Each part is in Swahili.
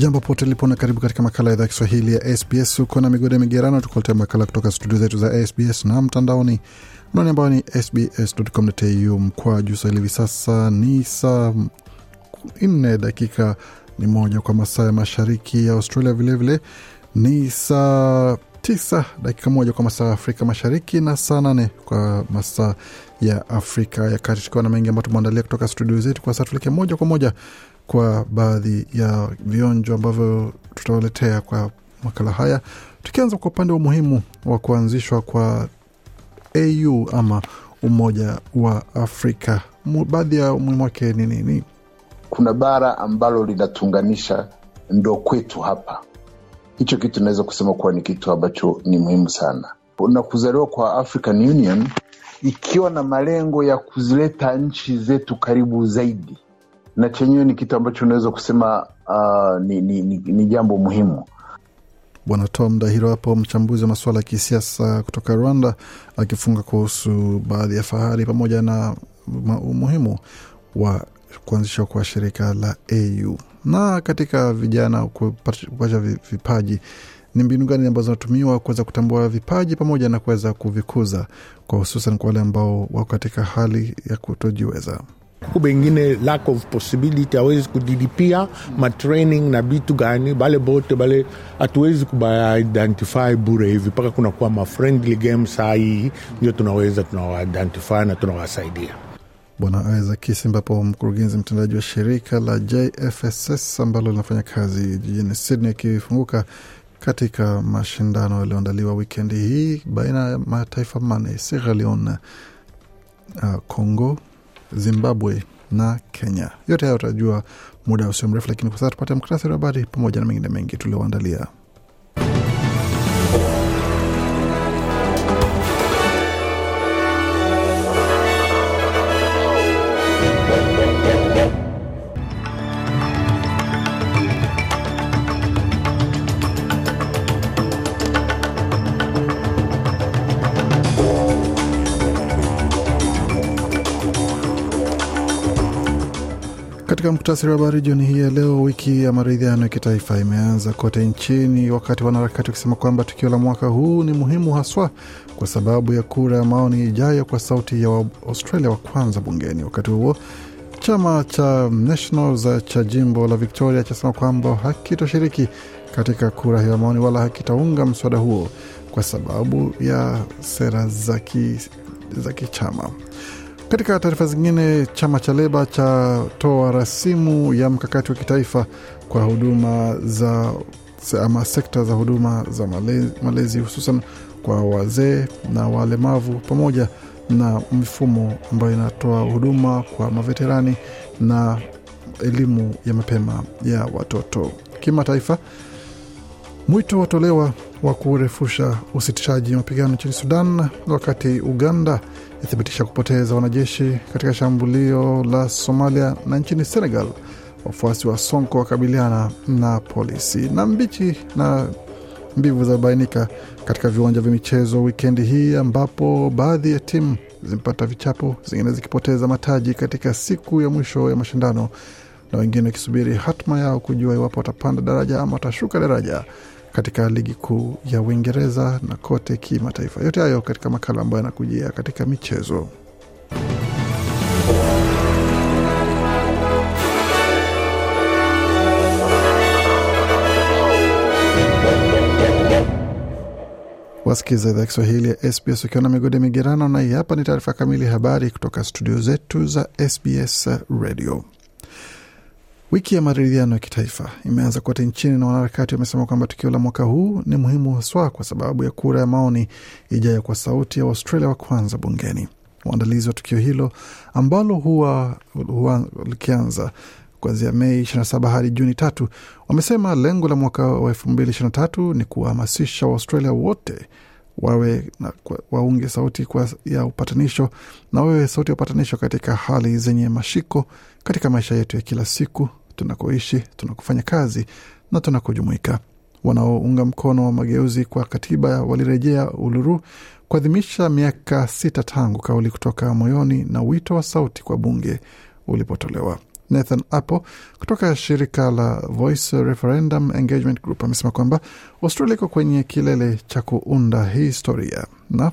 Jambo pote lipo na karibu katika makala ya idhaa Kiswahili ya SBS. Uko na migode migerano, tukuletea makala kutoka studio zetu za SBS na mtandaoni anwani ambayo ni sbs.com.au mkwa juu Swahili. Hivi sasa ni saa nne dakika ni moja kwa masaa ya mashariki ya Australia, vilevile vile, ni saa tisa dakika moja kwa masaa ya Afrika Mashariki na saa nane kwa masaa ya Afrika ya Kati, tukiwa na mengi ambayo tumeandalia kutoka studio zetu. Kwa sasa tuelekee moja kwa moja kwa baadhi ya vionjo ambavyo tutawaletea kwa makala haya, tukianza kwa upande wa umuhimu wa kuanzishwa kwa AU ama Umoja wa Afrika. Baadhi ya umuhimu wake ni nini? Kuna bara ambalo linatuunganisha ndo kwetu hapa. Hicho kitu naweza kusema kuwa ni kitu ambacho ni muhimu sana, na kuzaliwa kwa African Union ikiwa na malengo ya kuzileta nchi zetu karibu zaidi na chenyewe ni kitu ambacho unaweza kusema uh, ni, ni, ni, ni jambo muhimu. Bwana Tom Dahiro hapo, mchambuzi wa masuala ya kisiasa kutoka Rwanda, akifunga kuhusu baadhi ya fahari pamoja na umuhimu wa kuanzishwa kwa shirika la AU. Na katika vijana kupata vipaji, ni mbinu gani ambazo zinatumiwa kuweza kutambua vipaji pamoja na kuweza kuvikuza kwa hususan kwa wale ambao wako katika hali ya kutojiweza? Huku bengine lack of possibility awezi kudilipia matraining na vitu gani, bale bote bale hatuwezi kubaidentify bure hivi, mpaka kunakuwa mafriendly game. Saa hii ndio tunaweza tunawaidentify na tunawasaidia. Bwana Isaac Kisi, ambapo mkurugenzi mtendaji wa shirika la JFSS ambalo linafanya kazi jijini Sydney, akifunguka katika mashindano yaliyoandaliwa wikendi hii baina ya mataifa manne Sierra Leone, uh, Congo, Zimbabwe na Kenya. Yote hayo utajua muda usio mrefu, lakini kwa sasa tupate muktasari wa habari pamoja na mengine mengi tulioandalia. Katika muktasari wa habari jioni hii ya leo, wiki ya maridhiano ya kitaifa imeanza kote nchini, wakati wanaharakati wakisema kwamba tukio la mwaka huu ni muhimu haswa kwa sababu ya kura ya maoni ijayo kwa sauti ya Australia wa kwanza bungeni. Wakati huo chama cha Nationals cha jimbo la Victoria chasema kwamba hakitoshiriki katika kura hiyo ya maoni wala hakitaunga mswada huo kwa sababu ya sera za kichama. Katika taarifa zingine, chama cha Leba chatoa rasimu ya mkakati wa kitaifa kwa huduma za ama sekta za huduma za malezi, malezi hususan kwa wazee na walemavu pamoja na mifumo ambayo inatoa huduma kwa maveterani na elimu ya mapema ya watoto. Kimataifa, mwito watolewa wa kurefusha usitishaji mapigano nchini Sudan, wakati Uganda ithibitisha kupoteza wanajeshi katika shambulio la Somalia, na nchini Senegal wafuasi wa Sonko wakabiliana na polisi. Na mbichi na mbivu za katika viwanja vya michezo wikendi hii, ambapo baadhi ya timu zimepata vichapo, zingine zikipoteza mataji katika siku ya mwisho ya mashindano, na wengine wakisubiri hatma yao kujua iwapo watapanda daraja ama watashuka daraja katika ligi kuu ya Uingereza na kote kimataifa. Yote hayo katika makala ambayo yanakujia katika michezo. Wasikiza idhaa Kiswahili ya SBS ukiwa na migode migerano, na hii hapa ni taarifa kamili habari kutoka studio zetu za SBS Radio. Wiki ya maridhiano ya kitaifa imeanza kote nchini na wanaharakati wamesema kwamba tukio la mwaka huu ni muhimu haswa kwa sababu ya kura ya maoni ijayo kwa sauti ya Waustralia wa kwanza bungeni. Waandalizi wa tukio hilo ambalo huwa, huwa likianza kuanzia Mei 27 hadi Juni tatu wamesema lengo la mwaka wa 2023 ni kuwahamasisha Waustralia wote wawe na, waunge sauti kwa ya upatanisho na wawe sauti ya upatanisho katika hali zenye mashiko katika maisha yetu ya kila siku tunakoishi, tunakofanya kazi na tunakojumuika. Wanaounga mkono wa mageuzi kwa katiba walirejea Uluru kuadhimisha miaka sita tangu kauli kutoka moyoni na wito wa sauti kwa bunge ulipotolewa. Nathan Apple kutoka shirika la Voice Referendum Engagement Group amesema kwamba Australia iko kwenye kilele cha kuunda hii historia na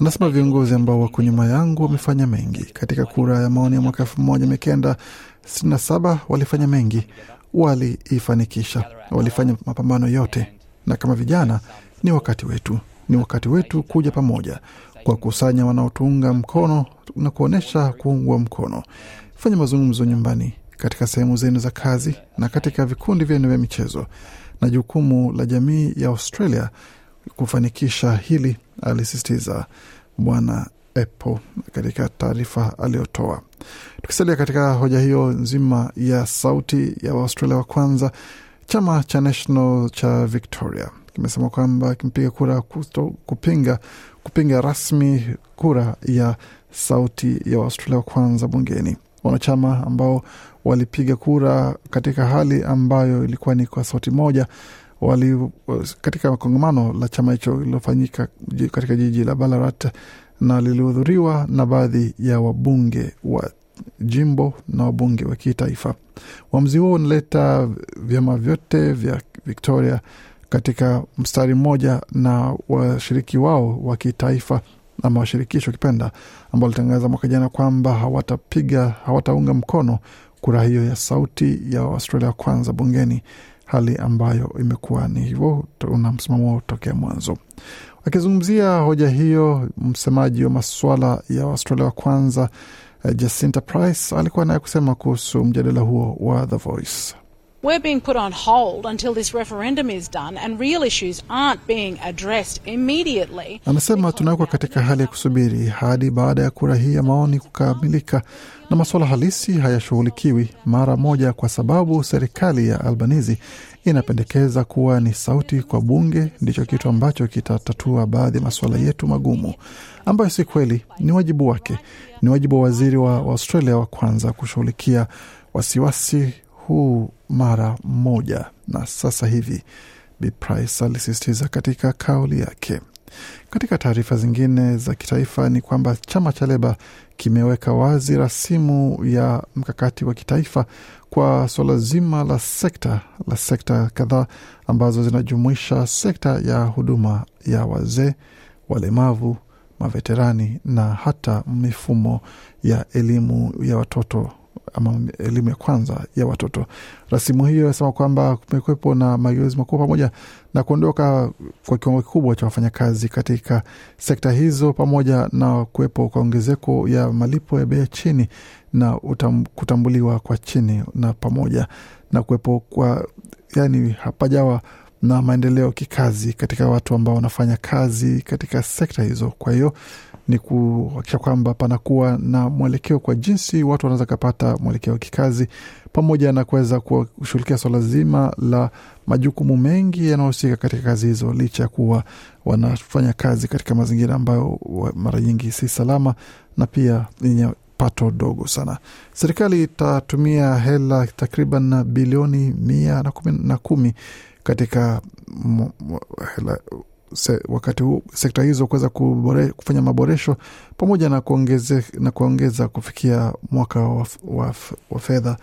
anasema viongozi ambao wako nyuma yangu wamefanya mengi. Katika kura ya maoni ya mwaka elfu moja mia kenda sitini na saba walifanya mengi, waliifanikisha, walifanya mapambano yote, na kama vijana ni wakati wetu, ni wakati wetu kuja pamoja. Kwa kusanya wanaotuunga mkono na kuonyesha kuungwa mkono. Fanya mazungumzo nyumbani, katika sehemu zenu za kazi na katika vikundi vyenu vya michezo, na jukumu la jamii ya Australia kufanikisha hili, alisisitiza Bwana Apple katika taarifa aliyotoa. Tukisalia katika hoja hiyo nzima ya sauti ya Waustralia wa kwanza, chama cha National cha Victoria kimesema kwamba kimepiga kura kusto, kupinga kupinga rasmi kura ya sauti ya Waustralia wa kwanza bungeni. Wanachama ambao walipiga kura katika hali ambayo ilikuwa ni kwa sauti moja wali katika kongamano la chama hicho lililofanyika katika jiji la Ballarat na lilihudhuriwa na baadhi ya wabunge wa jimbo na wabunge wa kitaifa. Uamuzi huo unaleta vyama vyote vya Victoria katika mstari mmoja na washiriki wao wa kitaifa ama washirikisho kipenda, ambao walitangaza mwaka jana kwamba hawatapiga hawataunga mkono kura hiyo ya sauti ya Australia kwanza bungeni, hali ambayo imekuwa ni hivyo una msimamo tokea mwanzo. Akizungumzia hoja hiyo, msemaji wa masuala ya Australia wa kwanza Jacinta Price alikuwa naye kusema kuhusu mjadala huo wa The Voice. We're being put on hold until this referendum is done and real issues aren't being addressed immediately. Anasema tunawekwa katika hali ya kusubiri hadi baada ya kura hii ya maoni kukamilika na masuala halisi hayashughulikiwi mara moja, kwa sababu serikali ya Albanizi inapendekeza kuwa ni sauti kwa bunge ndicho kitu ambacho kitatatua baadhi ya masuala yetu magumu, ambayo si kweli. Ni wajibu wake, ni wajibu wa waziri wa Australia wa kwanza kushughulikia wasiwasi huu mara moja na sasa hivi, Bi Price alisisitiza katika kauli yake. Katika taarifa zingine za kitaifa ni kwamba chama cha Leba kimeweka wazi rasimu ya mkakati wa kitaifa kwa suala zima la sekta la sekta kadhaa ambazo zinajumuisha sekta ya huduma ya wazee, walemavu, maveterani na hata mifumo ya elimu ya watoto ama elimu ya kwanza ya watoto. Rasimu hiyo inasema kwamba kumekuwepo na mageuzi makubwa pamoja na kuondoka kwa kiwango kikubwa cha wafanyakazi katika sekta hizo, pamoja na kuwepo kwa ongezeko ya malipo ya bei ya chini na utam, kutambuliwa kwa chini na pamoja na kuwepo kwa yani, hapajawa na maendeleo kikazi katika watu ambao wanafanya kazi katika sekta hizo. Kwa hiyo ni kuhakikisha kwamba panakuwa na mwelekeo kwa jinsi watu wanaweza kapata mwelekeo wa kikazi, pamoja na kuweza kushughulikia swala zima la majukumu mengi yanayohusika katika kazi hizo, licha ya kuwa wanafanya kazi katika mazingira ambayo mara nyingi si salama na pia yenye pato dogo sana. Serikali itatumia hela takriban bilioni mia na kumi, na kumi katika hela Se, wakati huu sekta hizo kuweza kufanya maboresho pamoja na kuongeze, na kuongeza kufikia mwaka wa, fedha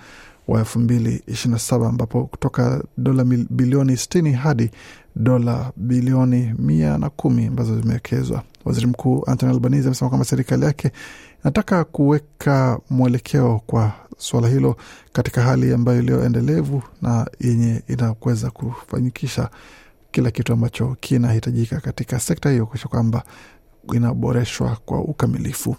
wa elfu mbili ishirini na saba ambapo kutoka dola bilioni sitini hadi dola bilioni mia na kumi ambazo zimewekezwa. Waziri Mkuu Anthony Albanese amesema kwamba serikali yake inataka kuweka mwelekeo kwa suala hilo katika hali ambayo iliyoendelevu na yenye inaweza kufanyikisha kila kitu ambacho kinahitajika katika sekta hiyo kuisha kwamba inaboreshwa kwa ukamilifu.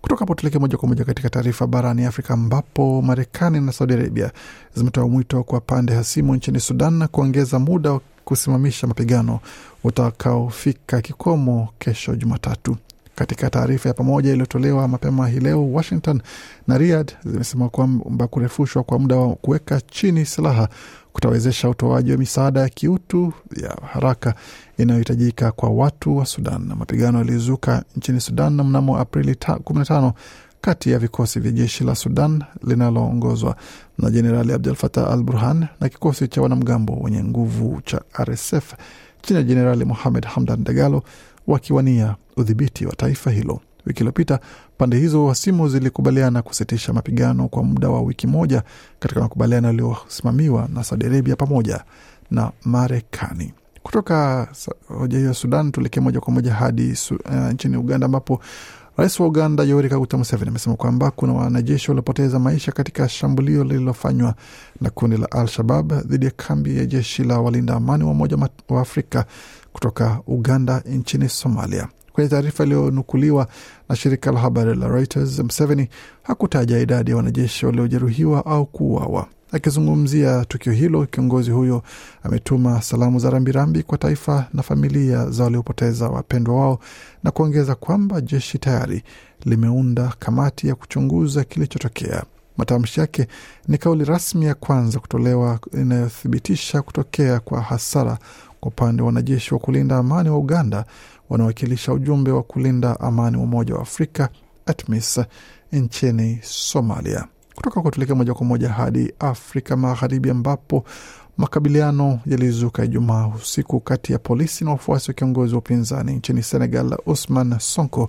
Kutoka hapo tuelekee moja kwa moja katika taarifa barani Afrika, ambapo Marekani na Saudi Arabia zimetoa mwito kwa pande hasimu nchini Sudan na kuongeza muda wa kusimamisha mapigano utakaofika kikomo kesho Jumatatu. Katika taarifa ya pamoja iliyotolewa mapema hii leo, Washington na Riyadh zimesema kwamba kurefushwa kwa muda wa kuweka chini silaha kutawezesha utoaji wa misaada ya kiutu ya haraka inayohitajika kwa watu wa Sudan. Mapigano yalizuka nchini Sudan mnamo Aprili 15 kati ya vikosi vya jeshi la Sudan linaloongozwa na Jenerali Abdul Fatah al Burhan na kikosi cha wanamgambo wenye nguvu cha RSF chini ya Jenerali Mohamed Hamdan Dagalo wakiwania udhibiti wa taifa hilo. Wiki iliyopita pande hizo hasimu zilikubaliana kusitisha mapigano kwa muda wa wiki moja katika makubaliano yaliyosimamiwa na Saudi Arabia pamoja na Marekani. Kutoka hoja hiyo ya Sudan tuelekee moja kwa moja hadi uh, nchini Uganda ambapo rais wa Uganda Yoweri Kaguta Museveni amesema kwamba kuna wanajeshi waliopoteza maisha katika shambulio lililofanywa na kundi la Al-Shabab dhidi ya kambi ya jeshi la walinda amani wa Umoja wa Afrika kutoka Uganda nchini Somalia. Kwenye taarifa iliyonukuliwa na shirika la habari la Reuters, Mseveni hakutaja idadi ya wanajeshi waliojeruhiwa au kuuawa. Akizungumzia tukio hilo, kiongozi huyo ametuma salamu za rambirambi kwa taifa na familia za waliopoteza wapendwa wao na kuongeza kwamba jeshi tayari limeunda kamati ya kuchunguza kilichotokea. Matamshi yake ni kauli rasmi ya kwanza kutolewa inayothibitisha kutokea kwa hasara kwa upande wa wanajeshi wa kulinda amani wa Uganda wanaowakilisha ujumbe wa kulinda amani wa Umoja wa Afrika ATMIS nchini Somalia. Kutoka kwa tulekea moja kwa moja hadi Afrika Magharibi ambapo makabiliano yalizuka Ijumaa usiku kati ya polisi na wafuasi wa kiongozi wa upinzani nchini Senegal Usman Sonko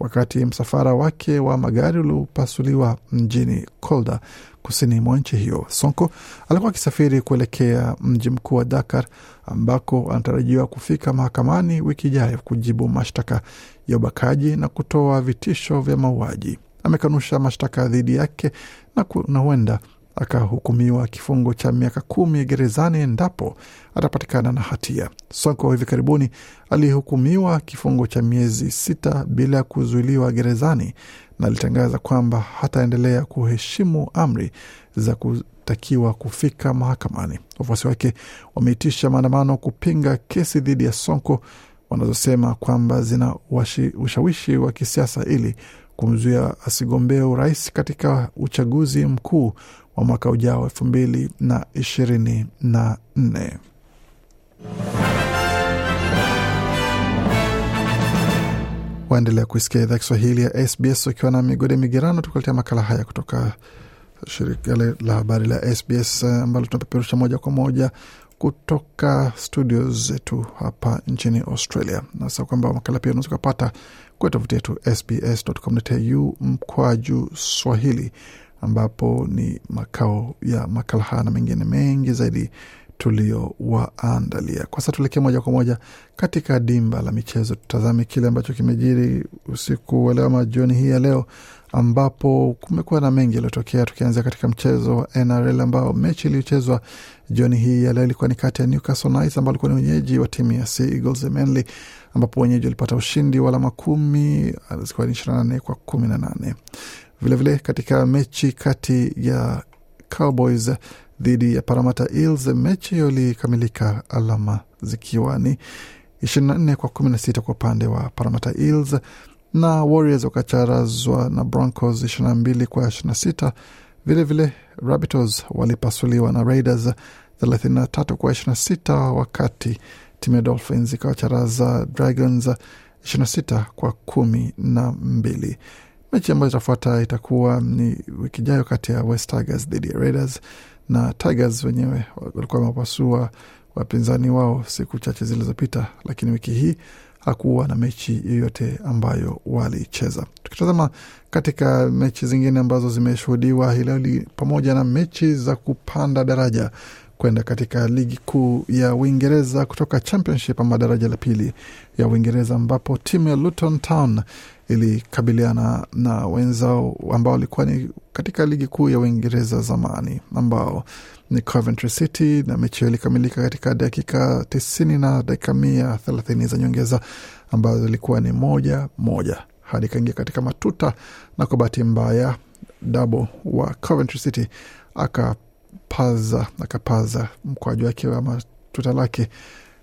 wakati msafara wake wa magari uliopasuliwa mjini Kolda kusini mwa nchi hiyo. Sonko alikuwa akisafiri kuelekea mji mkuu wa Dakar ambako anatarajiwa kufika mahakamani wiki ijayo kujibu mashtaka ya ubakaji na kutoa vitisho vya mauaji. Amekanusha mashtaka dhidi yake na huenda akahukumiwa kifungo cha miaka kumi gerezani endapo atapatikana na hatia. Sonko hivi karibuni alihukumiwa kifungo cha miezi sita bila ya kuzuiliwa gerezani na alitangaza kwamba hataendelea kuheshimu amri za kutakiwa kufika mahakamani. Wafuasi wake wameitisha maandamano kupinga kesi dhidi ya Sonko wanazosema kwamba zina ushawishi wa kisiasa ili kumzuia asigombea urais katika uchaguzi mkuu wa mwaka ujao elfu mbili na ishirini na nne. Waendelea kuisikia idhaa Kiswahili ya SBS ukiwa na migode migerano, tukuletea makala haya kutoka shirika la habari la SBS ambalo tunapeperusha moja kwa moja kutoka studio zetu hapa nchini Australia. Nasa kwamba makala pia unaweza ukapata kwa tovuti yetu sbs.com.au mkwaju swahili ambapo ni makao ya makala haya na mengine mengi zaidi tuliowaandalia. Kwa sasa tuelekee moja kwa moja katika dimba la michezo, tutazame kile ambacho kimejiri usiku wa leo ama jioni hii ya leo, ambapo kumekuwa na mengi yaliyotokea, tukianzia katika mchezo wa NRL ambao mechi iliyochezwa jioni hii ya leo ilikuwa ni kati ya Newcastle Knights ambao alikuwa ni wenyeji wa timu ya Sea Eagles Manly, ambapo wenyeji walipata ushindi wa alama kumi zikiwa ni ishirini na nane kwa kumi na nane. Vilevile katika mechi kati ya Cowboys dhidi ya Paramata Eels, mechi hiyo ilikamilika alama zikiwa ni ishirini na nne kwa kumi na sita kwa upande wa Paramata Eels na Warriors wakacharazwa na Broncos ishirini na mbili kwa ishirini na sita. Vilevile Rabbitohs walipasuliwa na Raiders thelathini na tatu kwa ishirini na sita wakati timu ya Dolphins ikawacharaza Dragons ishirini na sita kwa kumi na mbili. Mechi ambayo itafuata itakuwa ni wiki ijayo kati ya West Tigers dhidi ya Raiders, na Tigers wenyewe walikuwa wamepasua wapinzani wao siku chache zilizopita, lakini wiki hii hakuwa na mechi yoyote ambayo walicheza. Tukitazama katika mechi zingine ambazo zimeshuhudiwa hii leo, pamoja na mechi za kupanda daraja kwenda katika ligi kuu ya Uingereza kutoka Championship ama daraja la pili ya Uingereza, ambapo timu ya Luton Town ilikabiliana na wenzao ambao walikuwa ni katika ligi kuu ya Uingereza zamani ambao ni Coventry City, na mechi hiyo ilikamilika katika dakika tisini na dakika mia thelathini za nyongeza ambazo ilikuwa ni moja moja hadi ikaingia katika matuta, na kwa bahati mbaya Dabo wa Coventry City akapaza akapaza mkwaju wake ama tuta lake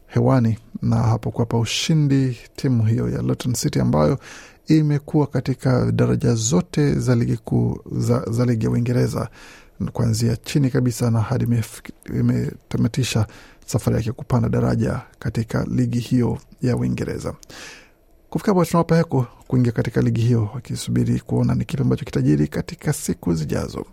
hewani na hapo kuwapa ushindi timu hiyo ya Luton City ambayo imekuwa katika daraja zote za ligi kuu za, za ligi ya Uingereza kuanzia chini kabisa na hadi imetamatisha safari yake kupanda daraja katika ligi hiyo ya Uingereza. Kufika hapo tunawapa heko kuingia katika ligi hiyo, wakisubiri kuona ni kipi ambacho kitajiri katika siku zijazo.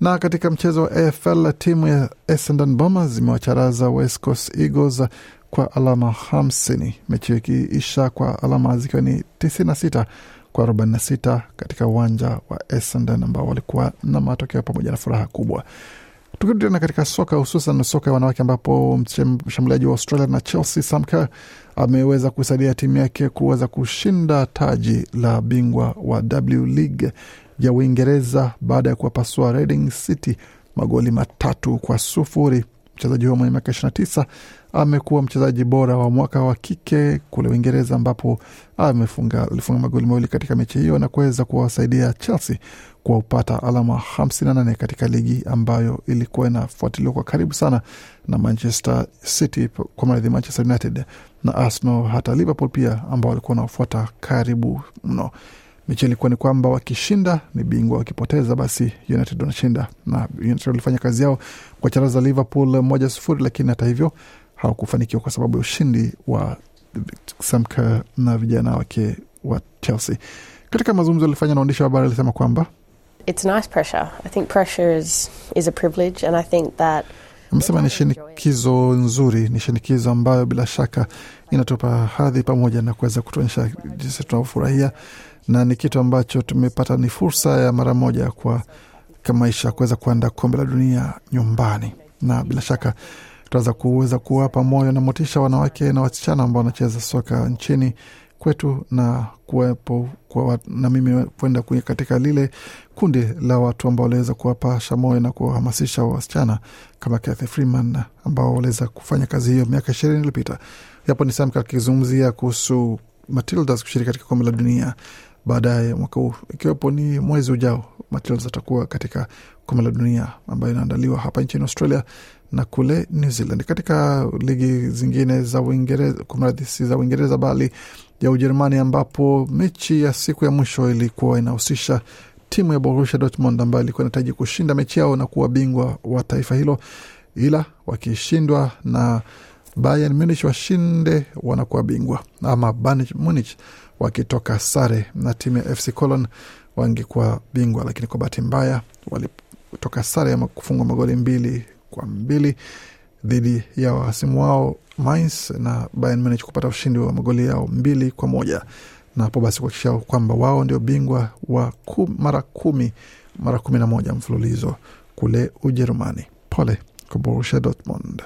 Na katika mchezo wa AFL timu ya Essendon Bombers zimewacharaza West Coast Eagles kwa alama hamsini, mechi ikiisha kwa alama zikiwa ni tisini na sita kwa arobaini na sita katika uwanja wa Essendon ambao walikuwa na matokeo pamoja na furaha kubwa. Tukirudi tena katika soka hususan soka ya wanawake ambapo mshambuliaji wa Australia na Chelsea Sam Kerr ameweza kusaidia timu yake kuweza kushinda taji la bingwa wa W League ya Uingereza baada ya kuwapasua Reading City magoli matatu kwa sufuri. Mchezaji huyo mwenye miaka 29 amekuwa mchezaji bora wa mwaka wa kike kule Uingereza, ambapo amefunga alifunga magoli mawili katika mechi hiyo na kuweza kuwasaidia Chelsea kuwapata alama 58 katika ligi ambayo ilikuwa inafuatiliwa kwa karibu sana na Manchester City, kwa maradhi Manchester United na Arsenal, hata Liverpool pia ambao walikuwa wanafuata karibu mno. Mechi ilikuwa ni kwamba wakishinda ni bingwa, wakipoteza basi United wanashinda, na United walifanya kazi yao kwa charaza Liverpool moja sufuri, lakini hata hivyo hawakufanikiwa kwa sababu ya ushindi wa Sam Kerr na vijana wake wa Chelsea. Katika mazungumzo alifanya na waandishi wa habari alisema kwamba it's nice pressure. I think pressure is, is a privilege and I think that amesema ni shinikizo nzuri, ni shinikizo ambayo bila shaka inatupa hadhi pamoja na kuweza kutuonyesha jinsi tunavyofurahia, na ni kitu ambacho tumepata, ni fursa ya mara moja kwa maisha kuweza kuandaa kombe la dunia nyumbani, na bila shaka tutaweza kuweza kuwapa moyo na motisha wanawake na wasichana ambao wanacheza soka nchini kwetu na kuwepo kwa, na mimi kwenda katika lile kundi la watu ambao waliweza kuwapasha moyo na kuwahamasisha wasichana kama Kathy Freeman ambao waliweza kufanya kazi hiyo miaka ishirini iliyopita. Yapo ni Sam akizungumzia kuhusu Matildas kushiriki katika kombe la dunia baadaye mwaka huu, ikiwepo ni mwezi ujao. Matildas atakuwa katika kombe la dunia ambayo inaandaliwa hapa nchini Australia na kule New Zealand. Katika ligi zingine za Uingereza, kumradhi, si za Uingereza bali ya Ujerumani, ambapo mechi ya siku ya mwisho ilikuwa inahusisha timu ya Borussia Dortmund ambayo ilikuwa inahitaji kushinda mechi yao na kuwa bingwa wa taifa hilo, ila wakishindwa na Bayern Munich washinde wanakuwa bingwa, ama Bayern Munich wakitoka sare na timu ya FC Cologne wangekuwa bingwa, lakini kwa bahati mbaya walitoka sare ama kufungwa magoli mbili kwa mbili dhidi ya wahasimu wao Mainz na Bayern Munich kupata ushindi wa magoli yao mbili kwa moja na hapo basi kuakisha kwamba wao ndio bingwa wa kum, mara kumi mara kumi na moja mfululizo kule Ujerumani. Pole kwa Borussia Dortmund.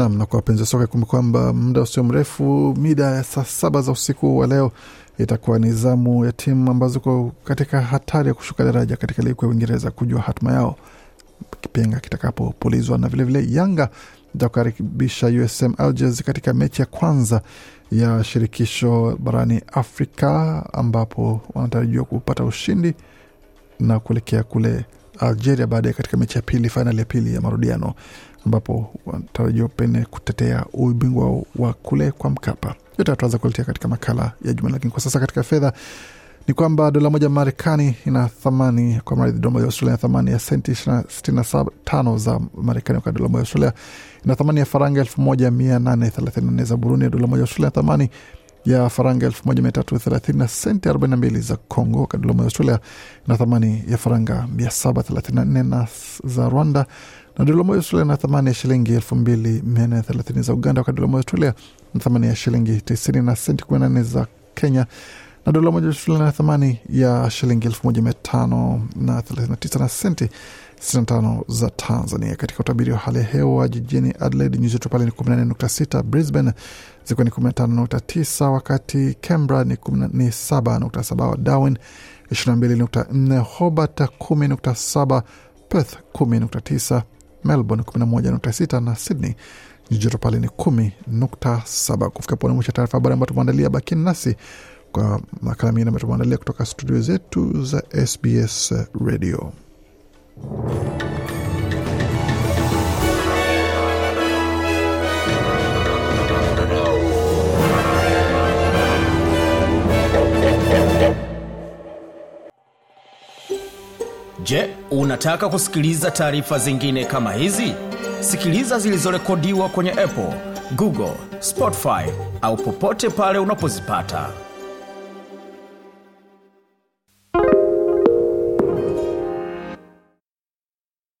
Nam na kwa wapenzi wa soka kumbe kwamba muda usio mrefu, mida ya saa saba za usiku wa leo itakuwa ni zamu ya timu ambazo ziko katika hatari ya kushuka daraja katika ligi kuu ya Uingereza kujua hatima yao kipenga kitakapopulizwa, na vilevile vile Yanga itakukaribisha USM Alger katika mechi ya kwanza ya shirikisho barani Afrika ambapo wanatarajiwa kupata ushindi na kuelekea kule Algeria baadaye katika mechi ya pili, fainali ya pili ya marudiano ambapo wanatarajiwa pene kutetea ubingwa wa kule kwa Mkapa. Yote tuanza kuletea katika makala ya juma, lakini kwa sasa katika fedha ni kwamba dola moja Marekani ina thamani kwa mradhi, dola moja Australia ina thamani ya senti sitini na tano za Marekani, wakati dola moja Australia ina thamani ya faranga elfu moja mia nane thelathini na nne za Burundi. Dola moja Australia ina thamani ya faranga elfu moja mia tatu thelathini na senti arobaini na mbili za Congo, wakati dola moja Australia ina thamani ya faranga mia saba thelathini na nne za Rwanda. Na dola moja Australia ina thamani ya shilingi elfu mbili mia nne thelathini za Uganda, wakati dola moja Australia na thamani ya shilingi tisini na senti kumi na nne za Kenya, na dola moja na thamani ya shilingi elfu moja mia tano na thelathini na tisa na senti sitini na tano za Tanzania. Katika utabiri wa hali ya hewa jijini Adelaide nyuzi joto pale ni kumi na nne nukta sita Brisbane zikiwa ni kumi na tano nukta tisa wakati Canberra ni, ni saba nukta saba Darwin ishirini na mbili nukta nne Hobart kumi nukta saba Perth 10.9, Melbourne 11.6 na Sydney nyuzi joto pale ni 10.7. Kufika pone mwisho taarifa habari ambayo tumeandalia, bakini nasi kwa makala mengine ambayo tumeandalia kutoka studio zetu za SBS Radio. Je, unataka kusikiliza taarifa zingine kama hizi? Sikiliza zilizorekodiwa kwenye Apple, Google, Spotify au popote pale unapozipata.